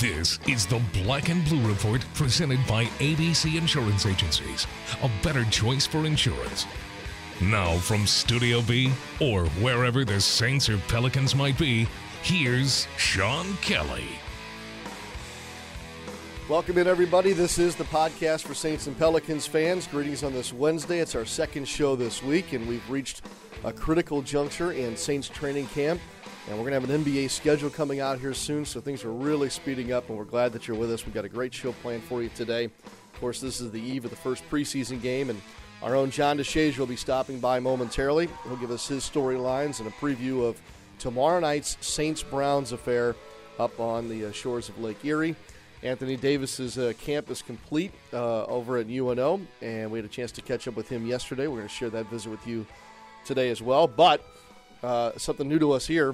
This is the Black and Blue Report presented by ABC Insurance Agencies. A better choice for insurance. Now, from Studio B, or wherever the Saints or Pelicans might be, here's Sean Kelly. Welcome in, everybody. This is the podcast for Saints and Pelicans fans. Greetings on this Wednesday. It's our second show this week, and we've reached a critical juncture in Saints training camp. And we're going to have an NBA schedule coming out here soon, so things are really speeding up, and we're glad that you're with us. We've got a great show planned for you today. Of course, this is the eve of the first preseason game, and our own John DeShazier will be stopping by momentarily. He'll give us his storylines and a preview of tomorrow night's Saints Browns affair up on the uh, shores of Lake Erie. Anthony Davis's uh, camp is complete uh, over at UNO, and we had a chance to catch up with him yesterday. We're going to share that visit with you today as well. But uh, something new to us here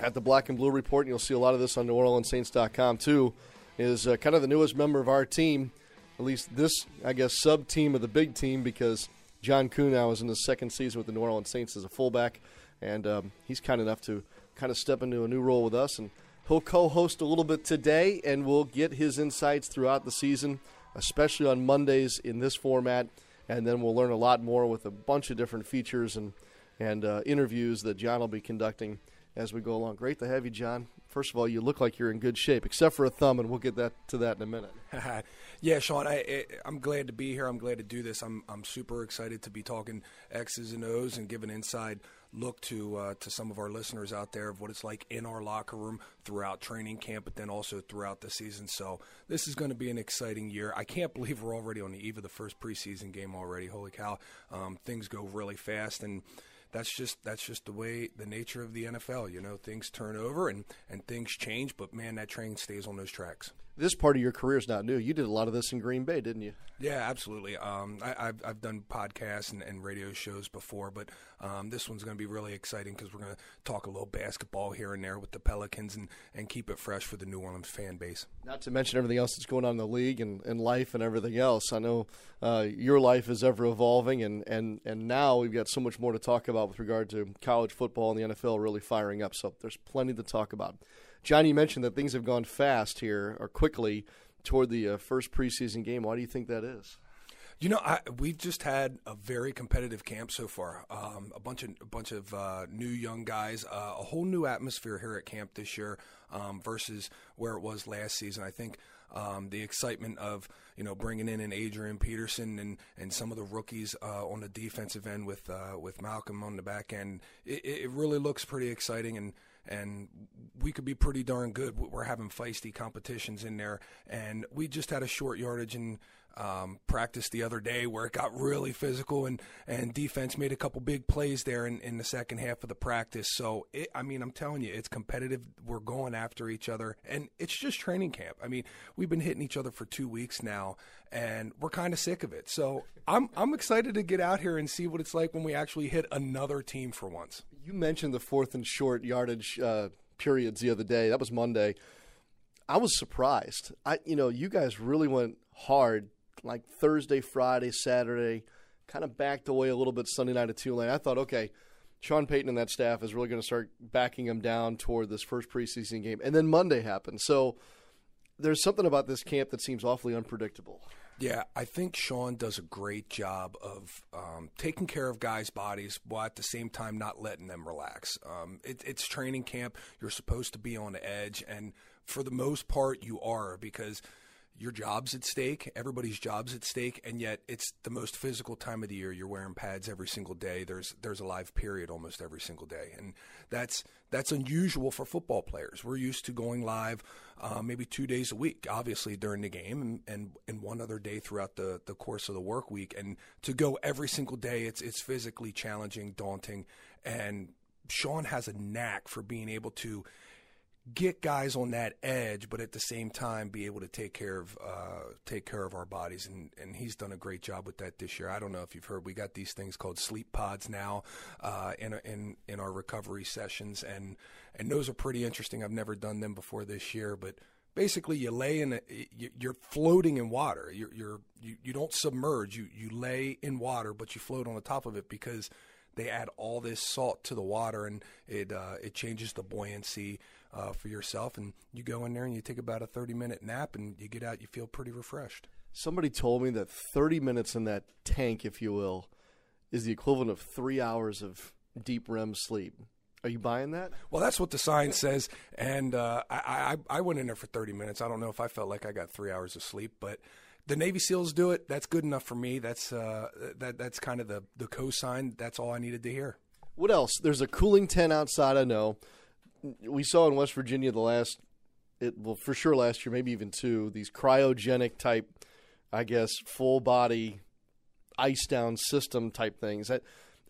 at the Black and Blue Report, and you'll see a lot of this on NewOrleansSaints.com too, is uh, kind of the newest member of our team, at least this, I guess, sub team of the big team, because John Kuhn now is in his second season with the New Orleans Saints as a fullback, and um, he's kind enough to kind of step into a new role with us. And he'll co host a little bit today, and we'll get his insights throughout the season, especially on Mondays in this format. And then we'll learn a lot more with a bunch of different features and, and uh, interviews that John will be conducting as we go along. Great to have you, John. First of all, you look like you're in good shape, except for a thumb, and we'll get that to that in a minute. yeah, Sean, I, am glad to be here. I'm glad to do this. I'm I'm super excited to be talking X's and O's and give an inside look to uh, to some of our listeners out there of what it's like in our locker room throughout training camp, but then also throughout the season. So this is going to be an exciting year. I can't believe we're already on the eve of the first preseason game already. Holy cow! Um, things go really fast and that's just that's just the way the nature of the NFL. You know, things turn over and and things change, but man, that train stays on those tracks. This part of your career is not new. You did a lot of this in Green Bay, didn't you? Yeah, absolutely. Um, I, have I've done podcasts and, and, radio shows before, but um, this one's going to be really exciting because we're going to talk a little basketball here and there with the Pelicans and, and keep it fresh for the New Orleans fan base. Not to mention everything else that's going on in the league and, and life and everything else. I know uh, your life is ever evolving, and, and, and now we've got so much more to talk about with regard to college football and the NFL really firing up. So there's plenty to talk about. John, you mentioned that things have gone fast here or quickly toward the uh, first preseason game. Why do you think that is? You know, I, we've just had a very competitive camp so far. Um, a bunch of a bunch of uh, new young guys, uh, a whole new atmosphere here at camp this year um, versus where it was last season. I think um, the excitement of you know bringing in an Adrian Peterson and, and some of the rookies uh, on the defensive end with uh, with Malcolm on the back end, it, it really looks pretty exciting and and we could be pretty darn good. We're having feisty competitions in there, and we just had a short yardage and um, practice the other day where it got really physical and, and defense made a couple big plays there in, in the second half of the practice. So, it, I mean, I'm telling you, it's competitive. We're going after each other, and it's just training camp. I mean, we've been hitting each other for two weeks now, and we're kind of sick of it. So, I'm, I'm excited to get out here and see what it's like when we actually hit another team for once. You mentioned the fourth and short yardage uh, periods the other day. That was Monday. I was surprised. I, you know, you guys really went hard like Thursday, Friday, Saturday, kind of backed away a little bit Sunday night at Tulane. I thought, okay, Sean Payton and that staff is really going to start backing him down toward this first preseason game. And then Monday happened. So there's something about this camp that seems awfully unpredictable. Yeah, I think Sean does a great job of um, taking care of guys' bodies while at the same time not letting them relax. Um, it, it's training camp. You're supposed to be on the edge. And for the most part, you are because – your job's at stake, everybody's job's at stake, and yet it's the most physical time of the year. You're wearing pads every single day. There's there's a live period almost every single day, and that's that's unusual for football players. We're used to going live uh, maybe two days a week, obviously during the game, and, and and one other day throughout the the course of the work week. And to go every single day, it's it's physically challenging, daunting, and Sean has a knack for being able to get guys on that edge, but at the same time be able to take care of uh, take care of our bodies, and, and he's done a great job with that this year. I don't know if you've heard, we got these things called sleep pods now uh, in in in our recovery sessions, and and those are pretty interesting. I've never done them before this year, but basically you lay in a, you're floating in water. You're, you're you you don't submerge. You you lay in water, but you float on the top of it because they add all this salt to the water, and it uh, it changes the buoyancy uh, for yourself. And you go in there and you take about a 30 minute nap, and you get out, you feel pretty refreshed. Somebody told me that 30 minutes in that tank, if you will, is the equivalent of three hours of deep REM sleep. Are you buying that? Well, that's what the sign says, and uh, I, I I went in there for 30 minutes. I don't know if I felt like I got three hours of sleep, but the Navy SEALs do it. That's good enough for me. That's uh, that that's kind of the the cosign. That's all I needed to hear. What else? There's a cooling tent outside. I know. We saw in West Virginia the last, it well for sure last year, maybe even two. These cryogenic type, I guess, full body, ice down system type things. That,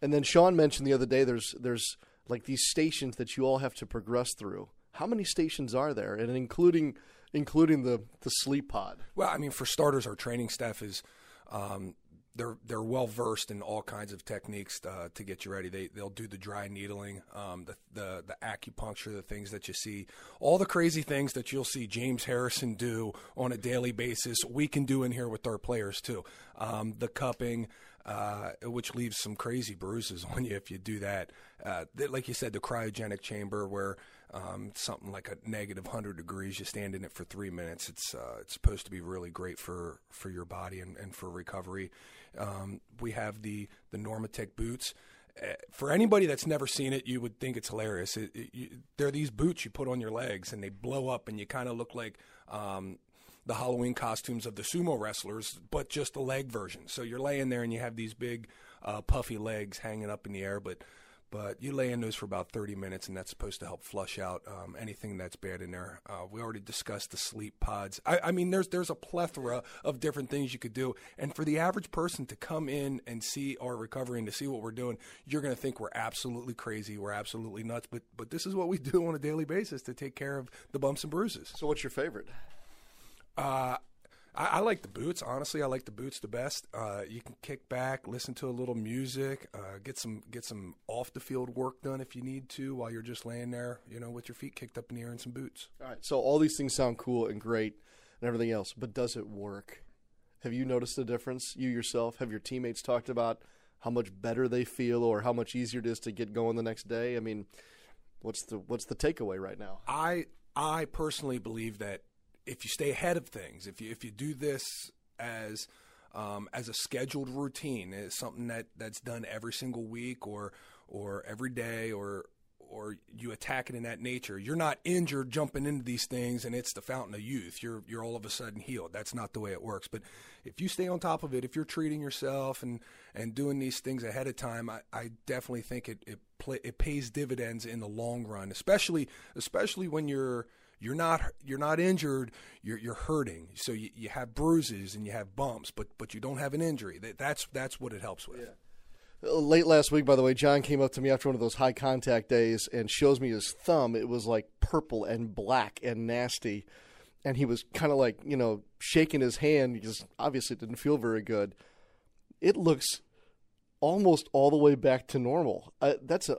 and then Sean mentioned the other day. There's there's like these stations that you all have to progress through. How many stations are there, and including including the the sleep pod? Well, I mean, for starters, our training staff is. Um, they're they're well versed in all kinds of techniques uh, to get you ready. They they'll do the dry needling, um, the the the acupuncture, the things that you see, all the crazy things that you'll see James Harrison do on a daily basis. We can do in here with our players too. Um, the cupping, uh, which leaves some crazy bruises on you if you do that. Uh, like you said, the cryogenic chamber where um, something like a negative hundred degrees, you stand in it for three minutes. It's uh, it's supposed to be really great for, for your body and, and for recovery. Um, we have the the Normatec boots. Uh, for anybody that's never seen it, you would think it's hilarious. It, it, you, they're these boots you put on your legs, and they blow up, and you kind of look like um, the Halloween costumes of the sumo wrestlers, but just the leg version. So you're laying there and you have these big, uh, puffy legs hanging up in the air, but but you lay in those for about 30 minutes, and that's supposed to help flush out um, anything that's bad in there. Uh, we already discussed the sleep pods. I, I, mean, there's there's a plethora of different things you could do, and for the average person to come in and see our recovery and to see what we're doing, you're going to think we're absolutely crazy, we're absolutely nuts. But but this is what we do on a daily basis to take care of the bumps and bruises. So, what's your favorite? Uh, I, I, like the boots. Honestly, I like the boots the best. Uh, you can kick back, listen to a little music, uh, get some get some off the field work done if you need to while you're just laying there, you know, with your feet kicked up in the air and some boots. All right. So all these things sound cool and great and everything else, but does it work? Have you noticed a difference? You yourself, have your teammates talked about how much better they feel or how much easier it is to get going the next day? I mean, what's the what's the takeaway right now? I I personally believe that if you stay ahead of things, if you if you do this as um, as a scheduled routine, is something that, that's done every single week or or every day or or you attack it in that nature. You're not injured jumping into these things and it's the fountain of youth. You're you're all of a sudden healed. That's not the way it works. But if you stay on top of it, if you're treating yourself and and doing these things ahead of time, I, I definitely think it it play, it pays dividends in the long run, especially especially when you're you're not you're not injured. You're you're hurting. So you, you have bruises and you have bumps, but but you don't have an injury. That, that's that's what it helps with. Yeah. Uh, late last week, by the way, John came up to me after one of those high contact days and shows me his thumb. It was like purple and black and nasty, and he was kind of like you know shaking his hand because obviously it didn't feel very good. It looks almost all the way back to normal. Uh, that's a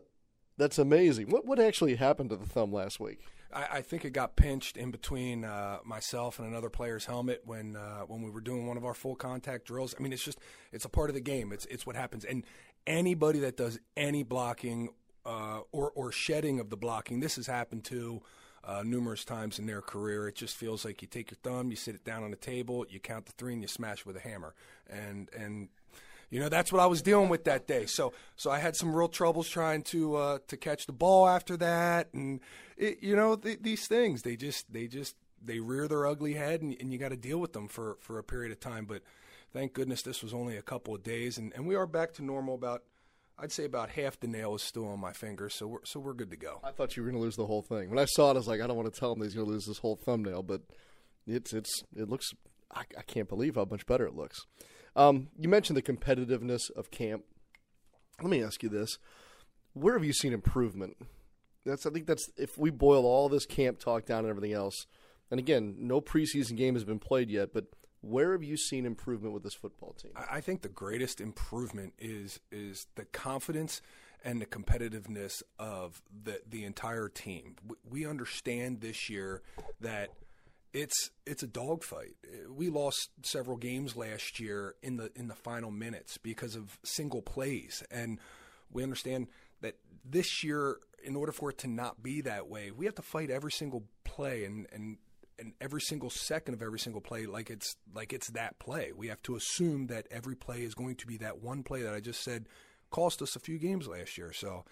that's amazing. What what actually happened to the thumb last week? I, I think it got pinched in between uh, myself and another player's helmet when uh, when we were doing one of our full contact drills. I mean, it's just it's a part of the game. It's it's what happens. And anybody that does any blocking uh, or or shedding of the blocking, this has happened to. Uh, numerous times in their career. It just feels like you take your thumb, you sit it down on the table, you count the three, and you smash with a hammer. And and you know that's what I was dealing with that day. So so I had some real troubles trying to uh, to catch the ball after that, and it, you know th- these things they just they just they rear their ugly head, and, and you got to deal with them for for a period of time. But thank goodness this was only a couple of days, and, and we are back to normal. About I'd say about half the nail is still on my finger, so we're so we're good to go. I thought you were going to lose the whole thing. When I saw it, I was like, I don't want to tell him he's going to lose this whole thumbnail, but it's it's it looks. I, I can't believe how much better it looks. Um, you mentioned the competitiveness of camp. Let me ask you this: Where have you seen improvement? That's I think that's if we boil all this camp talk down and everything else. And again, no preseason game has been played yet, but where have you seen improvement with this football team? I think the greatest improvement is is the confidence and the competitiveness of the the entire team. We understand this year that it's it's a dogfight. We lost several games last year in the in the final minutes because of single plays, and we understand that this year, in order for it to not be that way, we have to fight every single play and and and every single second of every single play like it's like it's that play. We have to assume that every play is going to be that one play that I just said cost us a few games last year. So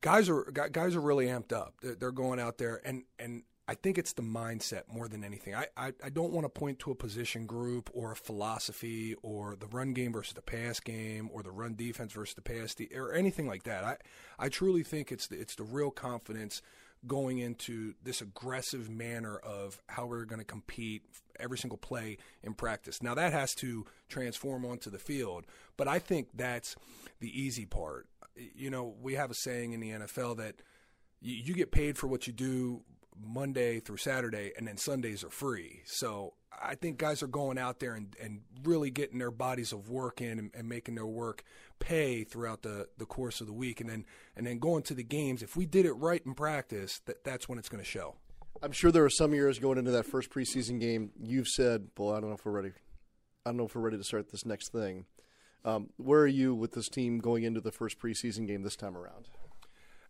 guys are guys are really amped up. They're, going out there and and I think it's the mindset more than anything. I, I, I, don't want to point to a position group or a philosophy or the run game versus the pass game or the run defense versus the pass de- or anything like that. I, I truly think it's the, it's the real confidence going into this aggressive manner of how we're going to compete every single play in practice. Now that has to transform onto the field, but I think that's the easy part. You know, we have a saying in the NFL that you, you get paid for what you do Monday through Saturday, and then Sundays are free. So I think guys are going out there and, and really getting their bodies of work in and, and, making their work pay throughout the, the course of the week, and then and then going to the games. If we did it right in practice, that that's when it's going to show. I'm sure there are some years going into that first preseason game. You've said, "Well, I don't know if we're ready. I don't know if we're ready to start this next thing." Um, where are you with this team going into the first preseason game this time around?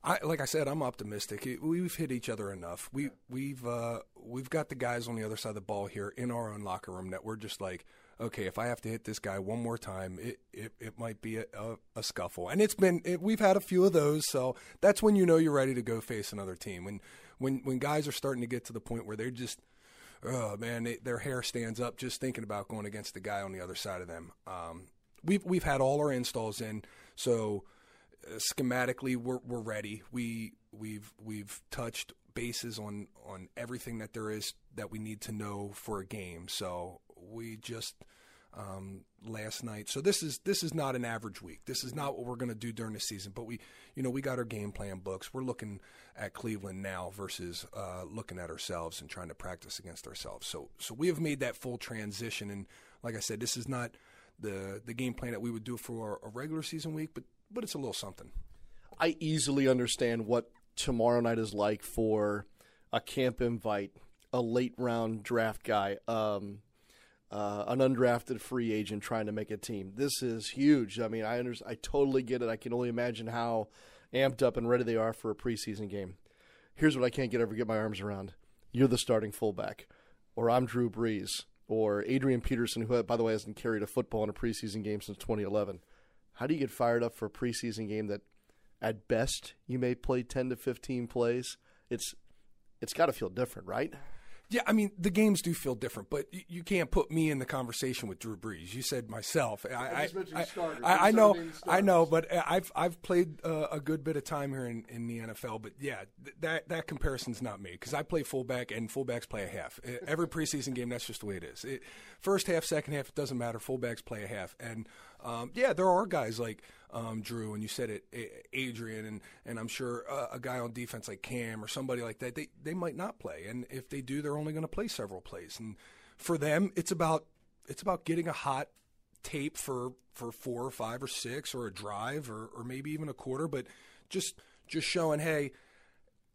I, like I said, I'm optimistic. We've hit each other enough. We we've uh, we've got the guys on the other side of the ball here in our own locker room that we're just like, okay, if I have to hit this guy one more time, it it, it might be a, a, a scuffle. And it's been it, we've had a few of those, so that's when you know you're ready to go face another team. When when when guys are starting to get to the point where they're just oh man, they, their hair stands up just thinking about going against the guy on the other side of them. Um, we've we've had all our installs in, so schematically we're we're ready. We we've we've touched bases on on everything that there is that we need to know for a game. So we just um, last night. So this is this is not an average week. This is not what we're going to do during the season. But we, you know, we got our game plan books. We're looking at Cleveland now versus uh, looking at ourselves and trying to practice against ourselves. So so we have made that full transition. And like I said, this is not the the game plan that we would do for a regular season week, but but it's a little something. I easily understand what tomorrow night is like for a camp invite, a late round draft guy, um, uh, an undrafted free agent trying to make a team. This is huge. I mean, I under- I totally get it. I can only imagine how amped up and ready they are for a preseason game. Here's what I can't get ever get my arms around: you're the starting fullback, or I'm Drew Brees, or Adrian Peterson, who by the way hasn't carried a football in a preseason game since 2011. How do you get fired up for a preseason game that, at best, you may play ten to fifteen plays? It's it's got to feel different, right? Yeah, I mean the games do feel different, but you can't put me in the conversation with Drew Brees. You said myself. I, I, I, I, I know, I know, but uh, I've I've played uh, a good bit of time here in, in the NFL. But yeah, th- that that comparison's not me because I play fullback and fullbacks play a half. Every preseason game, that's just the way it is. It, first half, second half, it doesn't matter. Fullbacks play a half, and um, yeah, there are guys like um, Drew, and you said it, Adrian, and and I'm sure uh, a guy on defense like Cam or somebody like that. They they might not play, and if they do, they're only going to play several plays. And for them, it's about it's about getting a hot tape for for four or five or six or a drive or or maybe even a quarter, but just just showing, hey.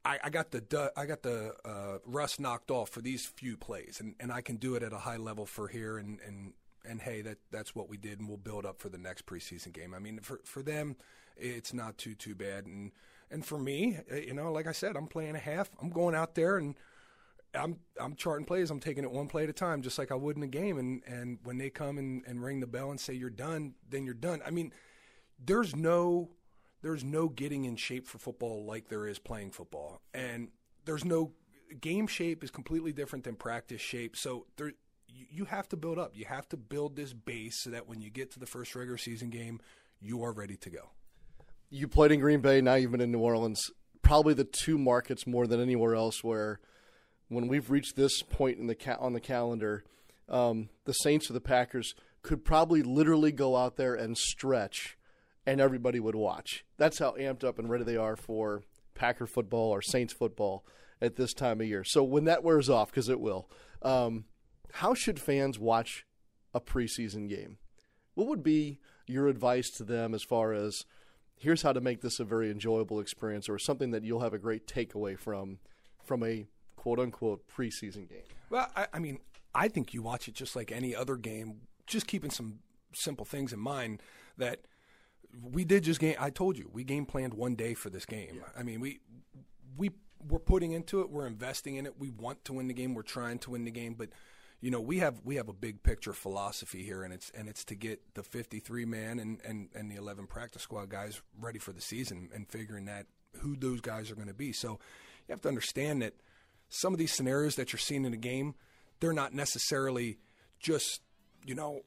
I, I got the I got the uh, rust knocked off for these few plays, and, and I can do it at a high level for here, and, and and hey, that that's what we did, and we'll build up for the next preseason game. I mean, for for them, it's not too too bad, and and for me, eh, you know, like I said, I'm playing a half. I'm going out there and. I'm I'm charting plays. I'm taking it one play at a time, just like I would in a game. And and when they come and, and ring the bell and say you're done, then you're done. I mean, there's no there's no getting in shape for football like there is playing football, and there's no game shape is completely different than practice shape. So there you have to build up. You have to build this base so that when you get to the first regular season game, you are ready to go. You played in Green Bay, now you've been in New Orleans. Probably the two markets more than anywhere else where, when we've reached this point in the ca- on the calendar, um, the Saints or the Packers could probably literally go out there and stretch, and everybody would watch. That's how amped up and ready they are for Packer football or Saints football at this time of year. So when that wears off, because it will, um, how should fans watch a preseason game? What would be your advice to them as far as here's how to make this a very enjoyable experience or something that you'll have a great takeaway from from a quote unquote preseason game? Well, I, I mean, I think you watch it just like any other game, just keeping some simple things in mind that we did just game. I told you we game planned one day for this game. I mean, we we we're putting into it. We're investing in it. We want to win the game. We're trying to win the game, but you know we have we have a big picture philosophy here, and it's and it's to get the 53 man and and and the 11 practice squad guys ready for the season and figuring that who those guys are going to be. So you have to understand that some of these scenarios that you're seeing in a game, they're not necessarily just you know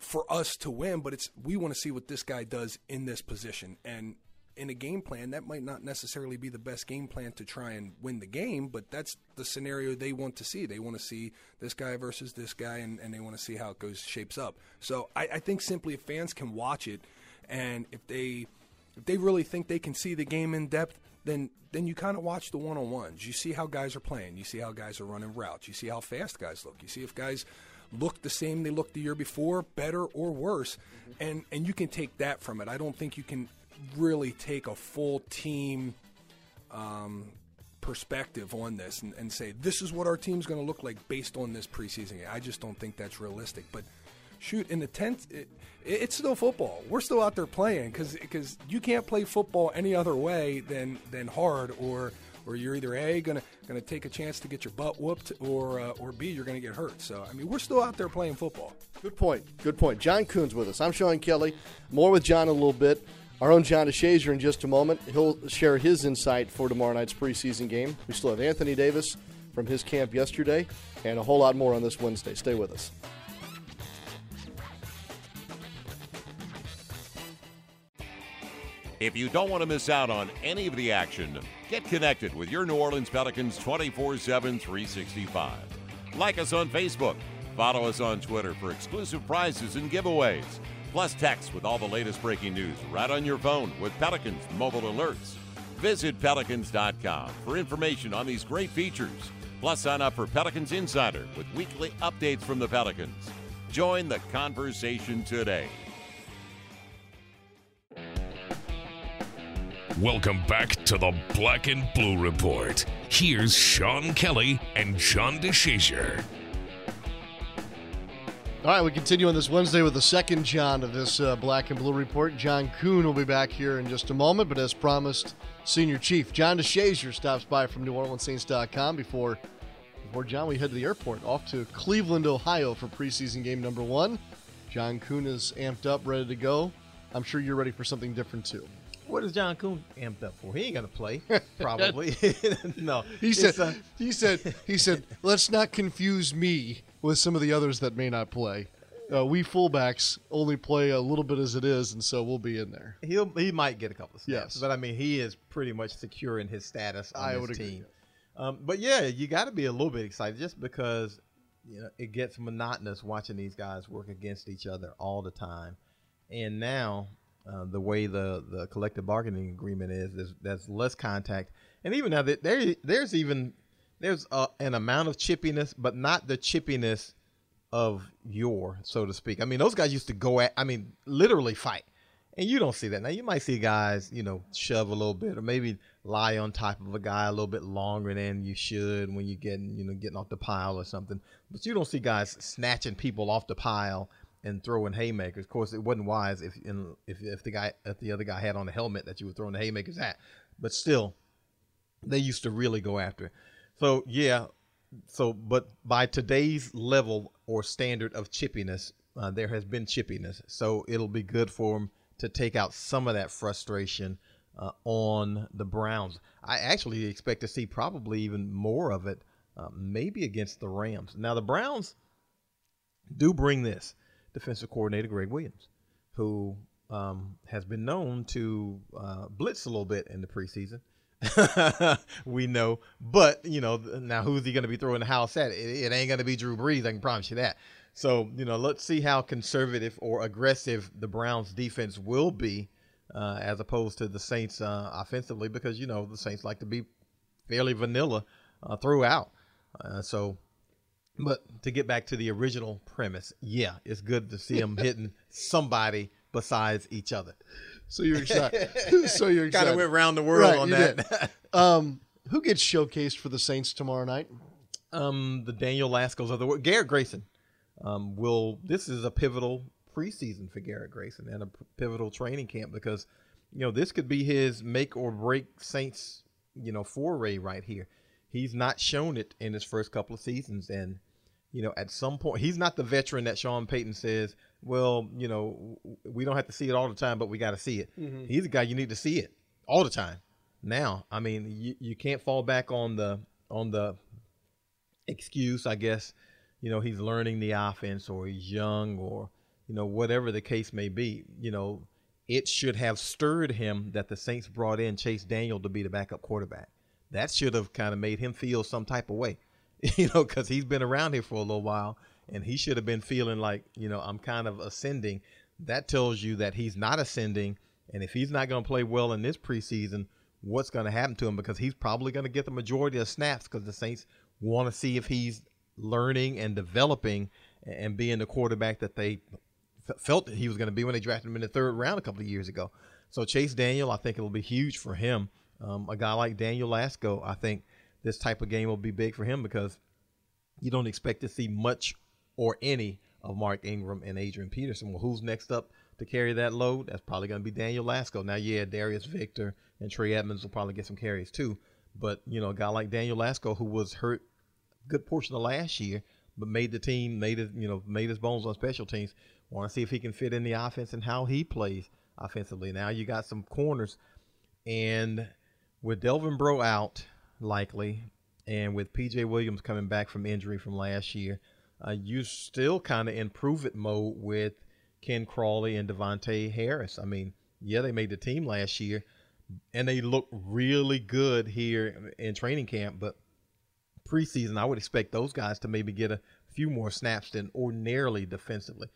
for us to win, but it's we want to see what this guy does in this position. And in a game plan, that might not necessarily be the best game plan to try and win the game, but that's the scenario they want to see. They want to see this guy versus this guy, and, and they want to see how it goes shapes up. So I, I think simply if fans can watch it, and if they if they really think they can see the game in depth, then then you kind of watch the one on ones. You see how guys are playing. You see how guys are running routes. You see how fast guys look. You see if guys look the same they looked the year before, better or worse, mm-hmm. and and you can take that from it. I don't think you can really take a full team um, perspective on this and, and, say this is what our team's going to look like based on this preseason. I just don't think that's realistic. But shoot, in the tenth, it, it's still football. We're still out there playing because you can't play football any other way than than hard or or you're either a gonna gonna take a chance to get your butt whooped, or uh, or b you're gonna get hurt. So I mean, we're still out there playing football. Good point. Good point. John Kuhn with us. I'm Sean Kelly. More with John a little bit. Our own John DeShazier in just a moment. He'll share his insight for tomorrow night's preseason game. We still have Anthony Davis from his camp yesterday, and a whole lot more on this Wednesday. Stay with us. If you don't want to miss out on any of the action, get connected with your New Orleans Pelicans 24 7, 365. Like us on Facebook, follow us on Twitter for exclusive prizes and giveaways plus text with all the latest breaking news right on your phone with Pelicans mobile alerts. Visit pelicans.com for information on these great features. Plus, sign up for Pelicans Insider with weekly updates from the Pelicans. Join the conversation today. Welcome back to the Black and Blue Report. Here's Sean Kelly and John DeShazier. All right, we continue on this Wednesday with the second John of this uh, Black and Blue Report. John Kuhn will be back here in just a moment, but as promised, Senior Chief John DeShazier stops by from NewOrleansSaints.com before, before John, we head to the airport, off to Cleveland, Ohio for preseason game number one. John Kuhn is amped up, ready to go. I'm sure you're ready for something different too. What is John Kuhn amped up for? He ain't gonna play, probably. no, he said. Uh, he said. He said. Let's not confuse me with some of the others that may not play. Uh, we fullbacks only play a little bit as it is, and so we'll be in there. He'll he might get a couple of Yes, snaps, but I mean he is pretty much secure in his status on I would team. Agree. Um, but yeah, you got to be a little bit excited just because you know it gets monotonous watching these guys work against each other all the time, and now uh, the way the the collective bargaining agreement is, there's, there's less contact, and even now there there's even there's a, an amount of chippiness, but not the chippiness of your, so to speak. I mean, those guys used to go at, I mean, literally fight. And you don't see that. Now, you might see guys, you know, shove a little bit or maybe lie on top of a guy a little bit longer than you should when you're getting, you know, getting off the pile or something. But you don't see guys snatching people off the pile and throwing haymakers. Of course, it wasn't wise if if if the guy if the other guy had on a helmet that you were throwing the haymakers at. But still, they used to really go after. It. So yeah, so but by today's level or standard of chippiness, uh, there has been chippiness. So it'll be good for them to take out some of that frustration uh, on the Browns. I actually expect to see probably even more of it, uh, maybe against the Rams. Now the Browns do bring this defensive coordinator Gregg Williams, who um, has been known to uh, blitz a little bit in the preseason. we know. But, you know, now who's he going to be throwing the house at? It, it ain't going to be Drew Brees. I can promise you that. So, you know, let's see how conservative or aggressive the Browns defense will be uh, as opposed to the Saints uh, offensively because, you know, the Saints like to be fairly vanilla uh, throughout. Uh, so, but to get back to the original premise, yeah, it's good to see them hitting somebody besides each other. So you're excited. so you're excited. kind of went around the world right, on that. um, who gets showcased for the Saints tomorrow night? Um, the Daniel Lascos of the world. Garrett Grayson um, will. This is a pivotal preseason for Garrett Grayson and a pivotal training camp because you know this could be his make or break Saints you know foray right here. He's not shown it in his first couple of seasons, and you know at some point he's not the veteran that Sean Payton says. Well, you know we don't have to see it all the time, but we got to see it. Mm-hmm. He's a guy you need to see it all the time. Now, I mean, you, you can't fall back on the on the excuse, I guess, you know, he's learning the offense or he's young or, you know, whatever the case may be. You know, it should have stirred him that the Saints brought in Chase Daniel to be the backup quarterback. That should have kind of made him feel some type of way, you know, because he's been around here for a little while and he should have been feeling like, you know, I'm kind of ascending. That tells you that he's not ascending. And if he's not going to play well in this preseason, what's going to happen to him? Because he's probably going to get the majority of snaps because the Saints want to see if he's learning and developing and being the quarterback that they felt that he was going to be when they drafted him in the third round a couple of years ago. So Chase Daniel, I think it'll be huge for him. Um, a guy like Daniel Lasco, I think this type of game will be big for him because you don't expect to see much or any of Mark Ingram and Adrian Peterson. Well, who's next up to carry that load? That's probably going to be Daniel Lasco. Now, yeah, Darius Victor and Trey Edmunds will probably get some carries too. But you know, a guy like Daniel Lasco, who was hurt a good portion of last year, but made the team, made his, you know, made his bones on special teams. Want to see if he can fit in the offense and how he plays offensively. Now you got some corners, and with Delvin Breaux out likely, and with PJ Williams coming back from injury from last year, uh, you still kind of in prove it mode with Ken Crawley and Davontae Harris. I mean, yeah, they made the team last year, and they look really good here in training camp. But preseason, I would expect those guys to maybe get a few more snaps than ordinarily defensively.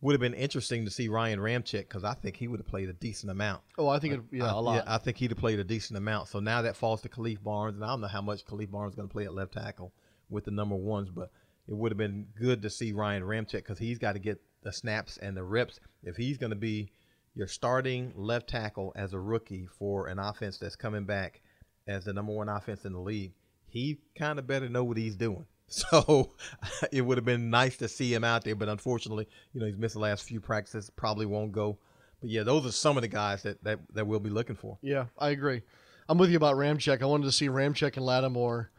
Would have been interesting to see Ryan Ramczyk because I think he would have played a decent amount. Oh, I think it, yeah, a lot. Yeah, I think he'd have played a decent amount. So now that falls to Khalif Barnes, and I don't know how much Khalif Barnes is going to play at left tackle with the number ones, but it would have been good to see Ryan Ramczyk because he's got to get the snaps and the reps if he's going to be you're starting left tackle as a rookie for an offense that's coming back as the number one offense in the league, he kind of better know what he's doing. So it would have been nice to see him out there, but unfortunately, you know, he's missed the last few practices, probably won't go. But yeah, those are some of the guys that that, that we'll be looking for. Yeah, I agree. I'm with you about Ramczyk. I wanted to see Ramczyk and Lattimore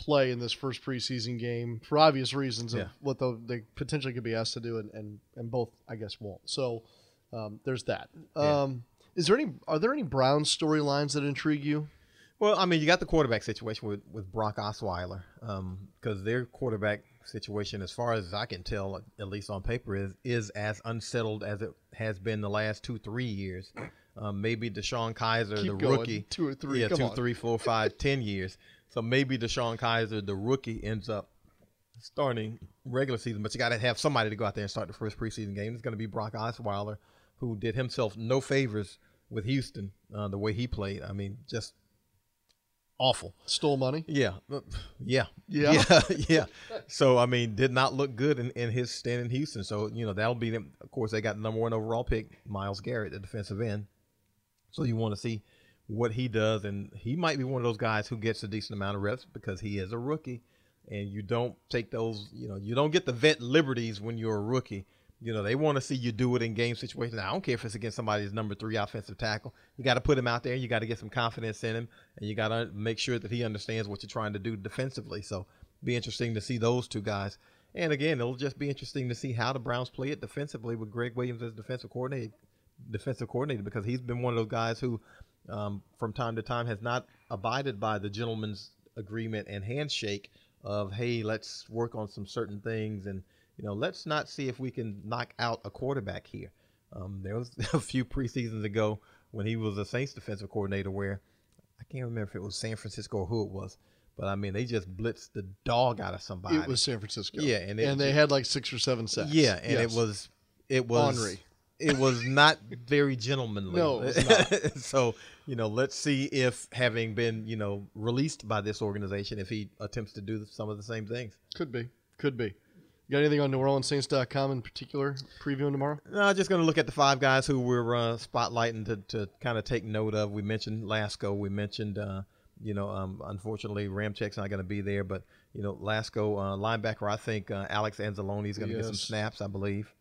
play in this first preseason game for obvious reasons of yeah. what they potentially could be asked to do, and, and, and both, I guess, won't. So um, there's that. Yeah. Um, is there any? Are there any Brown storylines that intrigue you? Well, I mean, you got the quarterback situation with, with Brock Osweiler, because um, their quarterback situation, as far as I can tell, at least on paper, is is as unsettled as it has been the last two three years. Um, maybe DeShone Kizer, Keep the going. rookie, two or three, yeah, Come two, on. three, four, five, ten years. So maybe DeShone Kizer, the rookie, ends up starting regular season, but you got to have somebody to go out there and start the first preseason game. It's going to be Brock Osweiler, who did himself no favors with Houston uh, the way he played. I mean, just awful. Stole money. Yeah, yeah, yeah, yeah, yeah. So I mean, did not look good in, in his stint in Houston. So you know that'll be them. Of course, they got the number one overall pick, Myles Garrett, the defensive end. So you want to see what he does, and he might be one of those guys who gets a decent amount of reps because he is a rookie, and you don't take those. You know, you don't get the vet liberties when you're a rookie you know, they want to see you do it in game situations. I don't care if it's against somebody's number three offensive tackle. You got to put him out there. You got to get some confidence in him, and you got to make sure that he understands what you're trying to do defensively. So, be interesting to see those two guys. And again, it'll just be interesting to see how the Browns play it defensively with Gregg Williams as defensive coordinator. Defensive coordinator, because he's been one of those guys who, um, from time to time, has not abided by the gentleman's agreement and handshake of, hey, let's work on some certain things and you know, let's not see if we can knock out a quarterback here. Um, there was a few preseasons ago when he was a Saints defensive coordinator where I can't remember if it was San Francisco or who it was, but I mean they just blitzed the dog out of somebody. It was San Francisco. Yeah, and, and they had like six or seven sacks. Yeah, and yes. it was it was Henry. It was not very gentlemanly. No, so you know, let's see if having been you know released by this organization, if he attempts to do some of the same things. Could be, could be. You got anything on NewOrleansSaints.com in particular previewing tomorrow? No, I'm just going to look at the five guys who we're uh, spotlighting to, to kind of take note of. We mentioned Lasco. We mentioned, uh, you know, um, unfortunately Ramczyk's not going to be there, but you know, Lasco uh, linebacker. I think uh, Alex Anzalone is going to yes. get some snaps. I believe.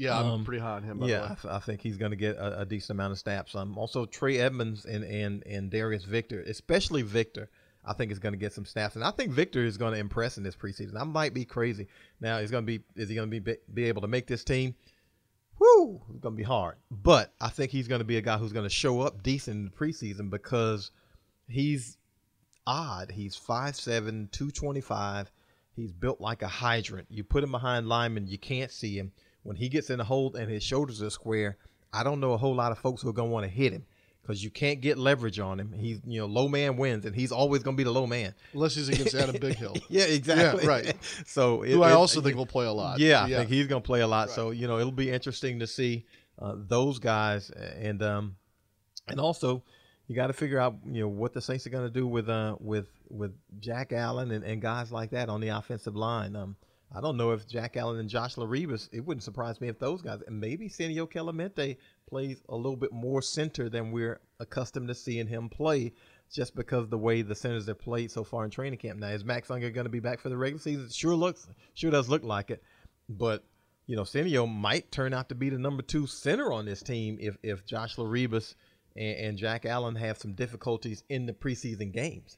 Yeah, I'm Um, pretty high on him. By yeah, the I, th- I think he's going to get a, a decent amount of snaps. Um, also Trey Edmunds and and and Darius Victor, especially Victor, I think is going to get some snaps, and I think Victor is going to impress in this preseason. I might be crazy. Now he's going to be is he going to be be able to make this team? Whoo, it's going to be hard. But I think he's going to be a guy who's going to show up decent in the preseason because he's odd. He's 5'7", 225. He's built like a hydrant. You put him behind linemen, you can't see him. When he gets in a hold and his shoulders are square, I don't know a whole lot of folks who are going to want to hit him because you can't get leverage on him. He's, you know, low man wins, and he's always going to be the low man. Unless he's against Adam Bighill, Yeah, exactly. right. So it, who I it- also think will play a lot. yeah, I think he's going to play a lot. So you know, it'll be interesting to see uh, those guys, and um, and also you got to figure out you know what the Saints are going to do with uh with with Jack Allen and, and guys like that on the offensive line. Um, I don't know if Jack Allen and Josh LeRibeus. It wouldn't surprise me if those guys, and maybe Senio Kelemete plays a little bit more center than we're accustomed to seeing him play. Just because the way the centers have played so far in training camp. Now, is Max Unger going to be back for the regular season? Sure looks, sure does look like it. But you know, Senio might turn out to be the number two center on this team if if Josh LeRibeus and, and Jack Allen have some difficulties in the preseason games.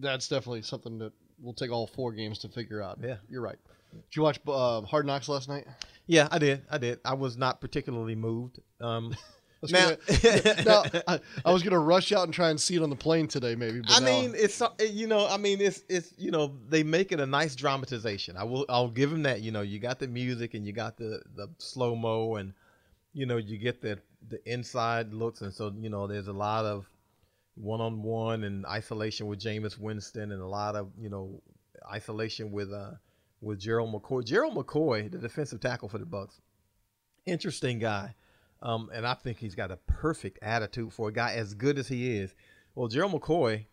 that's definitely something that will take all four games to figure out. Yeah. you're right. Did you watch uh, Hard Knocks last night? Yeah, I did. I did. I was not particularly moved. Um, now, gonna- now I, I was gonna rush out and try and see it on the plane today, maybe. But I now- mean, it's you know, I mean, it's it's you know, they make it a nice dramatization. I will, I'll give them that. You know, you got the music and you got the the slow mo, and you know, you get the the inside looks, and so you know, there's a lot of one on one and isolation with Jameis Winston, and a lot of you know, isolation with uh with Gerald McCoy. Gerald McCoy, the defensive tackle for the Bucs, interesting guy. Um, and I think he's got a perfect attitude for a guy as good as he is. Well, Gerald McCoy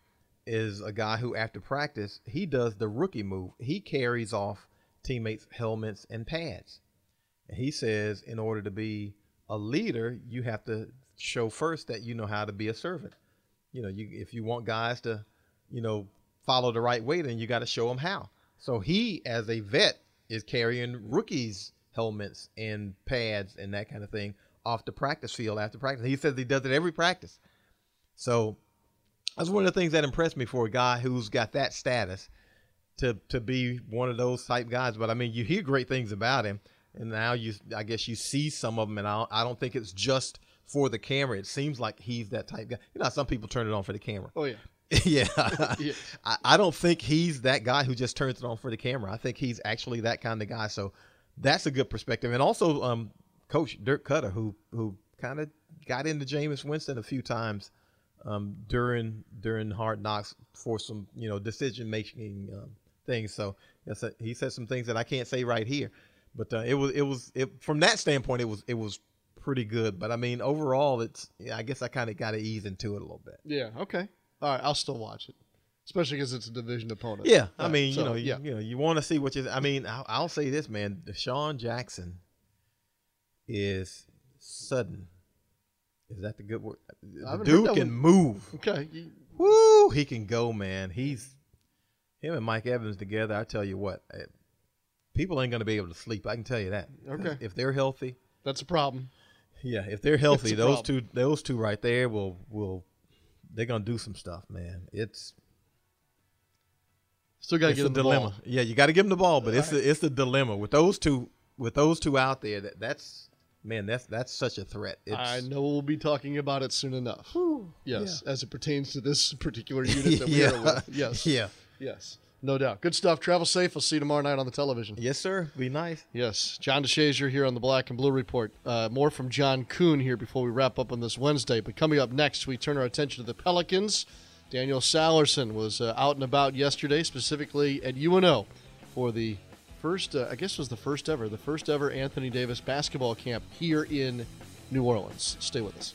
is a guy who, after practice, he does the rookie move. He carries off teammates' helmets and pads. And he says, in order to be a leader, you have to show first that you know how to be a servant. You know, you if you want guys to, you know, follow the right way, then you got to show them how. So he, as a vet, is carrying rookies' helmets and pads and that kind of thing off the practice field after practice. He says he does it every practice. So that's one of the things that impressed me for a guy who's got that status to to be one of those type guys. But I mean, you hear great things about him, and now you, I guess, you see some of them, and I don't, I don't think it's just for the camera. It seems like he's that type guy. You know, some people turn it on for the camera. oh yeah, yeah, Yeah. I, I don't think he's that guy who just turns it on for the camera. I think he's actually that kind of guy. So that's a good perspective. And also, um, Coach Dirk Koetter, who who kind of got into Jameis Winston a few times um, during during Hard Knocks for some you know decision making um, things. So yes, he said some things that I can't say right here, but uh, it was it was it, from that standpoint it was it was pretty good. But I mean overall, it's yeah, I guess I kind of got to ease into it a little bit. yeah. Okay, all right. I'll still watch it, especially because it's a division opponent. Yeah, I Right, mean, so, you know, you, yeah. you know, you want to see what you. I mean, I'll, I'll say this, man. DeSean Jackson is sudden. Is that the good word? The haven't heard dude that can one. move. Okay, you- Woo, he can go, man. He's him and Mike Evans together. I tell you what, eh, people ain't gonna be able to sleep. I can tell you that. Okay. if they're healthy, that's a problem. Yeah, if they're healthy, those problem. two, those two right there will will they're gonna do some stuff, man. It's Still got to it's get a the dilemma. ball. Yeah, you got to give them the ball, but it's a, it's a dilemma with those two with those two out there. That that's man, that's that's such a threat. It's, I know we'll be talking about it soon enough. Yes, as it pertains to this particular unit that we yeah, are with. Yes. yeah, Yes. No doubt. Good stuff. Travel safe. We'll see you tomorrow night on the television. yes, sir. Be nice. Yes. John DeShazier here on the Black and Blue Report. Uh, more from John Kuhn here before we wrap up on this Wednesday. But coming up next, we turn our attention to the Pelicans. Daniel Sallerson was uh, out and about yesterday, specifically at UNO for the first, uh, I guess was the first ever, the first ever Anthony Davis basketball camp here in New Orleans. Stay with us.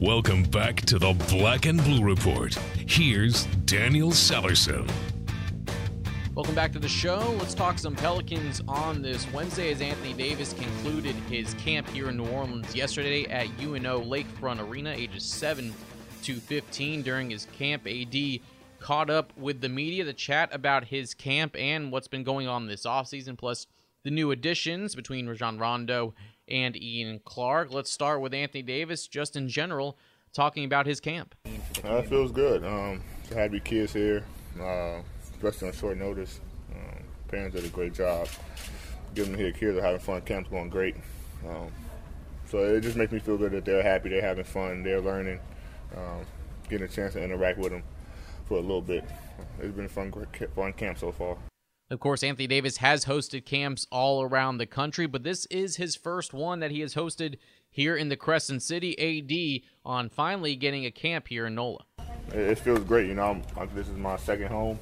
Welcome back to the Black and Blue Report. Here's Daniel Sallerson. Welcome back to the show. Let's talk some Pelicans on this Wednesday as Anthony Davis concluded his camp here in New Orleans yesterday at UNO Lakefront Arena, ages 7 to 15. During his camp, AD caught up with the media to chat about his camp and what's been going on this offseason, plus the new additions between Rajon Rondo and Ian Clark. Let's start with Anthony Davis, just in general, talking about his camp. Uh, it feels good. Um, to have your kids here. Uh, especially on short notice. Um, parents did a great job getting them here. Kids are having fun. Camp's going great. Um, so it just makes me feel good that they're happy, they're having fun, they're learning, um, getting a chance to interact with them for a little bit. It's been a fun, fun camp so far. Of course, Anthony Davis has hosted camps all around the country, but this is his first one that he has hosted here in the Crescent City AD on finally getting a camp here in NOLA. It feels great. You know, I'm, this is my second home.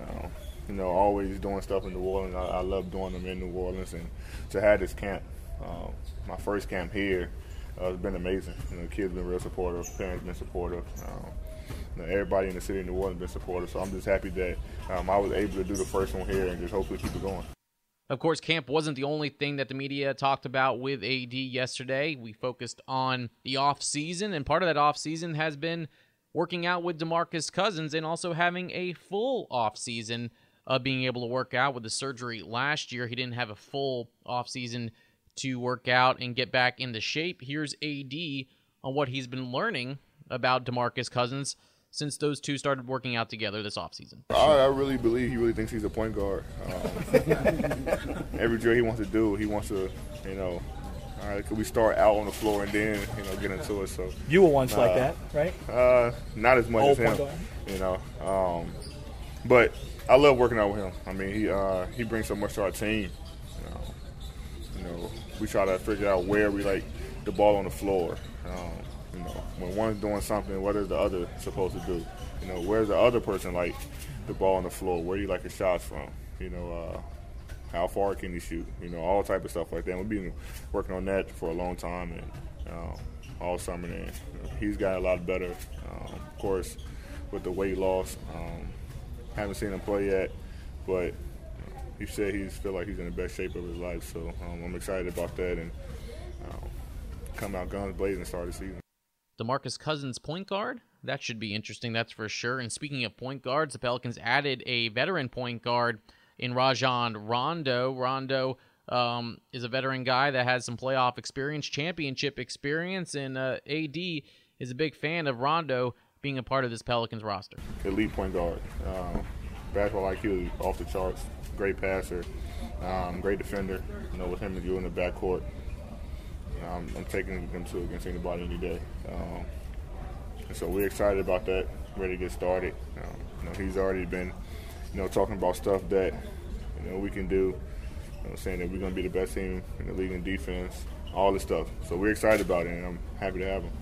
Uh, you know, always doing stuff in New Orleans. I, I, love doing them in New Orleans, and to have this camp, uh, my first camp here, uh, has been amazing. You know, kids been real supportive, parents been supportive. Um, everybody in the city of New Orleans been supportive. So I'm just happy that um, I was able to do the first one here and just hopefully keep it going. Of course, camp wasn't the only thing that the media talked about with AD yesterday. We focused on the off season, and part of that off season has been working out with DeMarcus Cousins and also having a full offseason of being able to work out with the surgery last year. He didn't have a full offseason to work out and get back into shape. Here's AD on what he's been learning about DeMarcus Cousins since those two started working out together this offseason. I, I really believe he really thinks he's a point guard. Um, every drill he wants to do, he wants to, you know, all right, could we start out on the floor and then you know get into it? So you were once uh, like that, right? Uh, not as much Old as him, you know. Um, but I love working out with him. I mean, he uh, he brings so much to our team. You know, you know, we try to figure out where we like the ball on the floor. Um, you know, when one's doing something, what is the other supposed to do? You know, where's the other person like the ball on the floor? Where do you like the shots from? You know, uh, how far can you shoot? You know, all type of stuff like that. We've been working on that for a long time and um, all summer. And he's got a lot better. Um, of course, with the weight loss, um, haven't seen him play yet, but he said he's feel like he's in the best shape of his life. So um, I'm excited about that and um, come out guns blazing start the season. DeMarcus Cousins, point guard. That should be interesting, that's for sure. And speaking of point guards, the Pelicans added a veteran point guard in Rajon Rondo. Rondo um, is a veteran guy that has some playoff experience, championship experience, and uh, AD is a big fan of Rondo being a part of this Pelicans roster. Elite point guard. Um, basketball IQ off the charts. Great passer. Um, great defender. You know, with him and you in the backcourt, um, I'm taking them to against anybody any day. Um, so we're excited about that. Ready to get started. Um, you know, he's already been you know, talking about stuff that, you know, we can do. You know, saying that we're going to be the best team in the league in defense, all this stuff. So we're excited about it, and I'm happy to have him.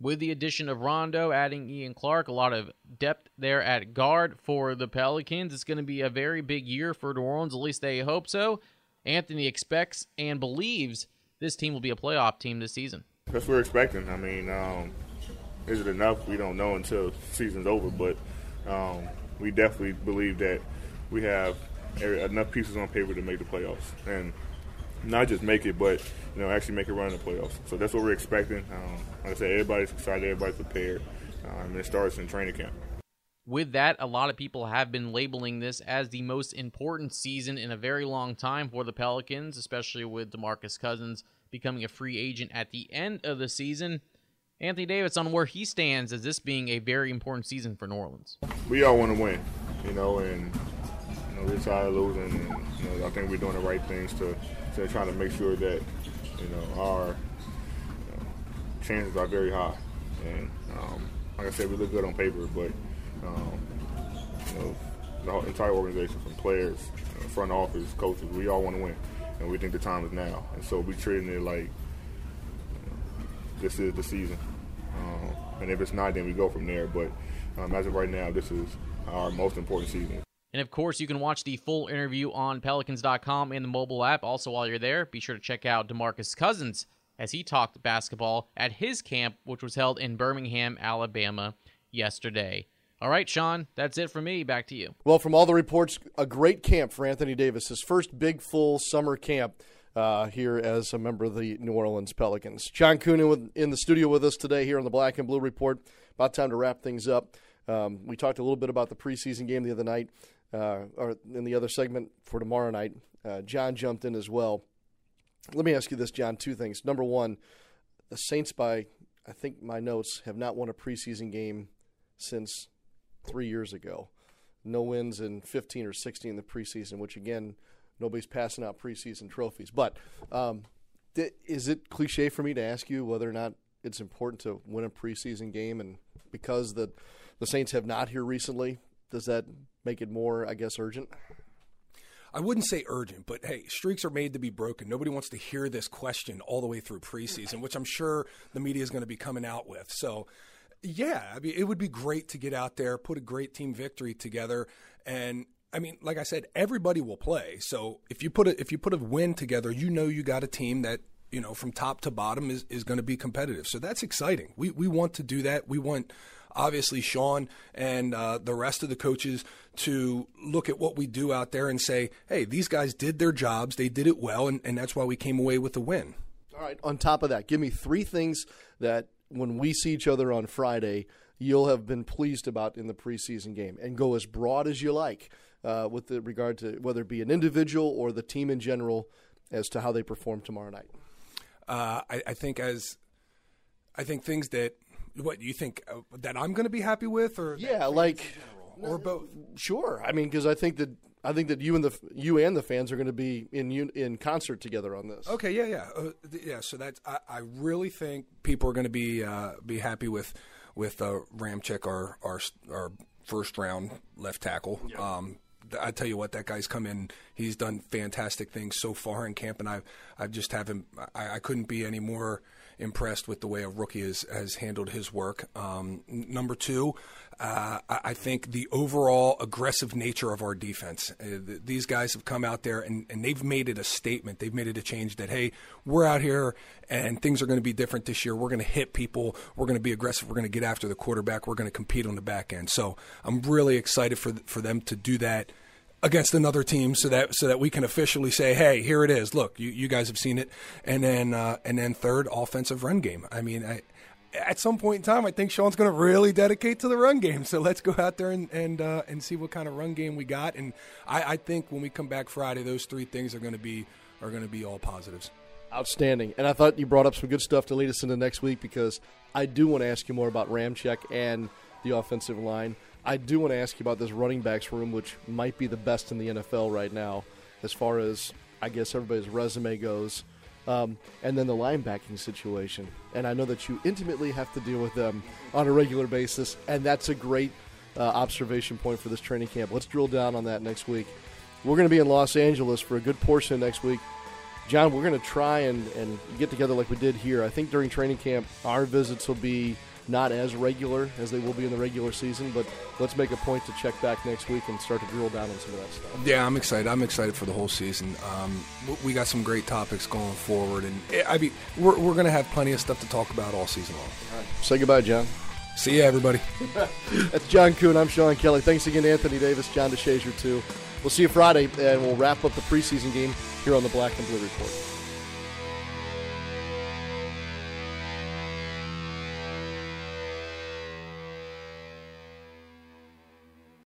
With the addition of Rondo, adding Ian Clark, a lot of depth there at guard for the Pelicans. It's going to be a very big year for New Orleans, at least they hope so. Anthony expects and believes this team will be a playoff team this season. That's what we're expecting. I mean, um, is it enough? We don't know until season's over, but um, we definitely believe that we have enough pieces on paper to make the playoffs, and not just make it, but you know actually make it run in the playoffs. So that's what we're expecting. Um, like I said, everybody's excited, everybody's prepared, um, and it starts in training camp. With that, a lot of people have been labeling this as the most important season in a very long time for the Pelicans, especially with DeMarcus Cousins becoming a free agent at the end of the season. Anthony Davis on where he stands as this being a very important season for New Orleans. We all want to win, you know, and you know, we're tired of losing, and you know, I think we're doing the right things to, to try to make sure that you know our you know, chances are very high. And um, like I said, we look good on paper, but um, you know, the whole entire organization, from players, front office, coaches, we all want to win, and we think the time is now. And so we're treating it like this is the season. Um, and if it's not, then we go from there. But um, as of right now, this is our most important season. And of course, you can watch the full interview on Pelicans.com and the mobile app. Also, while you're there, be sure to check out Demarcus Cousins as he talked basketball at his camp, which was held in Birmingham, Alabama yesterday. All right, Sean, that's it for me. Back to you. Well, from all the reports, a great camp for Anthony Davis, his first big full summer camp uh, here as a member of the New Orleans Pelicans. John Kuhn in the studio with us today here on the Black and Blue Report. About time to wrap things up. Um, we talked a little bit about the preseason game the other night, uh, or in the other segment for tomorrow night. Uh, John jumped in as well. Let me ask you this, John. Two things. Number one, the Saints, by I think my notes, have not won a preseason game since three years ago. No wins in 15 or 16 in the preseason, which again, nobody's passing out preseason trophies. But um, th- is it cliche for me to ask you whether or not it's important to win a preseason game? And because the the Saints have not here recently, does that make it more, I guess, urgent? I wouldn't say urgent, but hey, streaks are made to be broken. Nobody wants to hear this question all the way through preseason, which I'm sure the media is going to be coming out with. So, yeah, I mean, it would be great to get out there, put a great team victory together, and I mean, like I said, everybody will play. So if you put a if you put a win together, you know you got a team that you know from top to bottom is, is going to be competitive. So that's exciting. We we want to do that. We want obviously Sean and uh, the rest of the coaches to look at what we do out there and say, hey, these guys did their jobs, they did it well, and, and that's why we came away with the win. All right. On top of that, give me three things that when we see each other on Friday, you'll have been pleased about in the preseason game, and go as broad as you like uh, with the regard to whether it be an individual or the team in general as to how they perform tomorrow night. Uh, I, I think as I think things that what you think uh, that I'm going to be happy with, or yeah, like or both. Sure. I mean, because I think that I think that you and the you and the fans are going to be in in concert together on this. Okay. Yeah. Yeah. Uh, yeah. So that's I, I, really think people are going to be uh, be happy with with uh, Ramczyk, our our our first round left tackle. Um, I tell you what, that guy's come in. He's done fantastic things so far in camp, and I've I've just haven't. I, I couldn't be any more impressed with the way a rookie has, has handled his work. Um, number two, uh, I think the overall aggressive nature of our defense. Uh, these guys have come out there and, and they've made it a statement. They've made it a change that, hey, we're out here and things are going to be different this year. We're going to hit people. We're going to be aggressive. We're going to get after the quarterback. We're going to compete on the back end. So I'm really excited for, for them to do that against another team so that so that we can officially say, hey, here it is. Look, you, you guys have seen it. And then uh, and then third, offensive run game. I mean, I, at some point in time, I think Sean's going to really dedicate to the run game. So let's go out there and and uh, and see what kind of run game we got. And I, I think when we come back Friday, those three things are going to be are going to be all positives. Outstanding. And I thought you brought up some good stuff to lead us into next week because I do want to ask you more about Ramczyk and the offensive line. I do want to ask you about this running backs room, which might be the best in the NFL right now, as far as I guess everybody's resume goes. Um, and then the linebacking situation. And I know that you intimately have to deal with them on a regular basis, and that's a great uh, observation point for this training camp. Let's drill down on that next week. We're going to be in Los Angeles for a good portion of next week. John, we're going to try and, and get together like we did here. I think during training camp, our visits will be not as regular as they will be in the regular season, but let's make a point to check back next week and start to drill down on some of that stuff. Yeah, I'm excited. I'm excited for the whole season. Um, we got some great topics going forward, and eh, I mean, we're, we're going to have plenty of stuff to talk about all season long. All right. Say goodbye, John. See you, everybody. That's John Kuhn. I'm Sean Kelly. Thanks again to Anthony Davis, John DeShazer, too. We'll see you Friday, and we'll wrap up the preseason game here on the Black and Blue Report.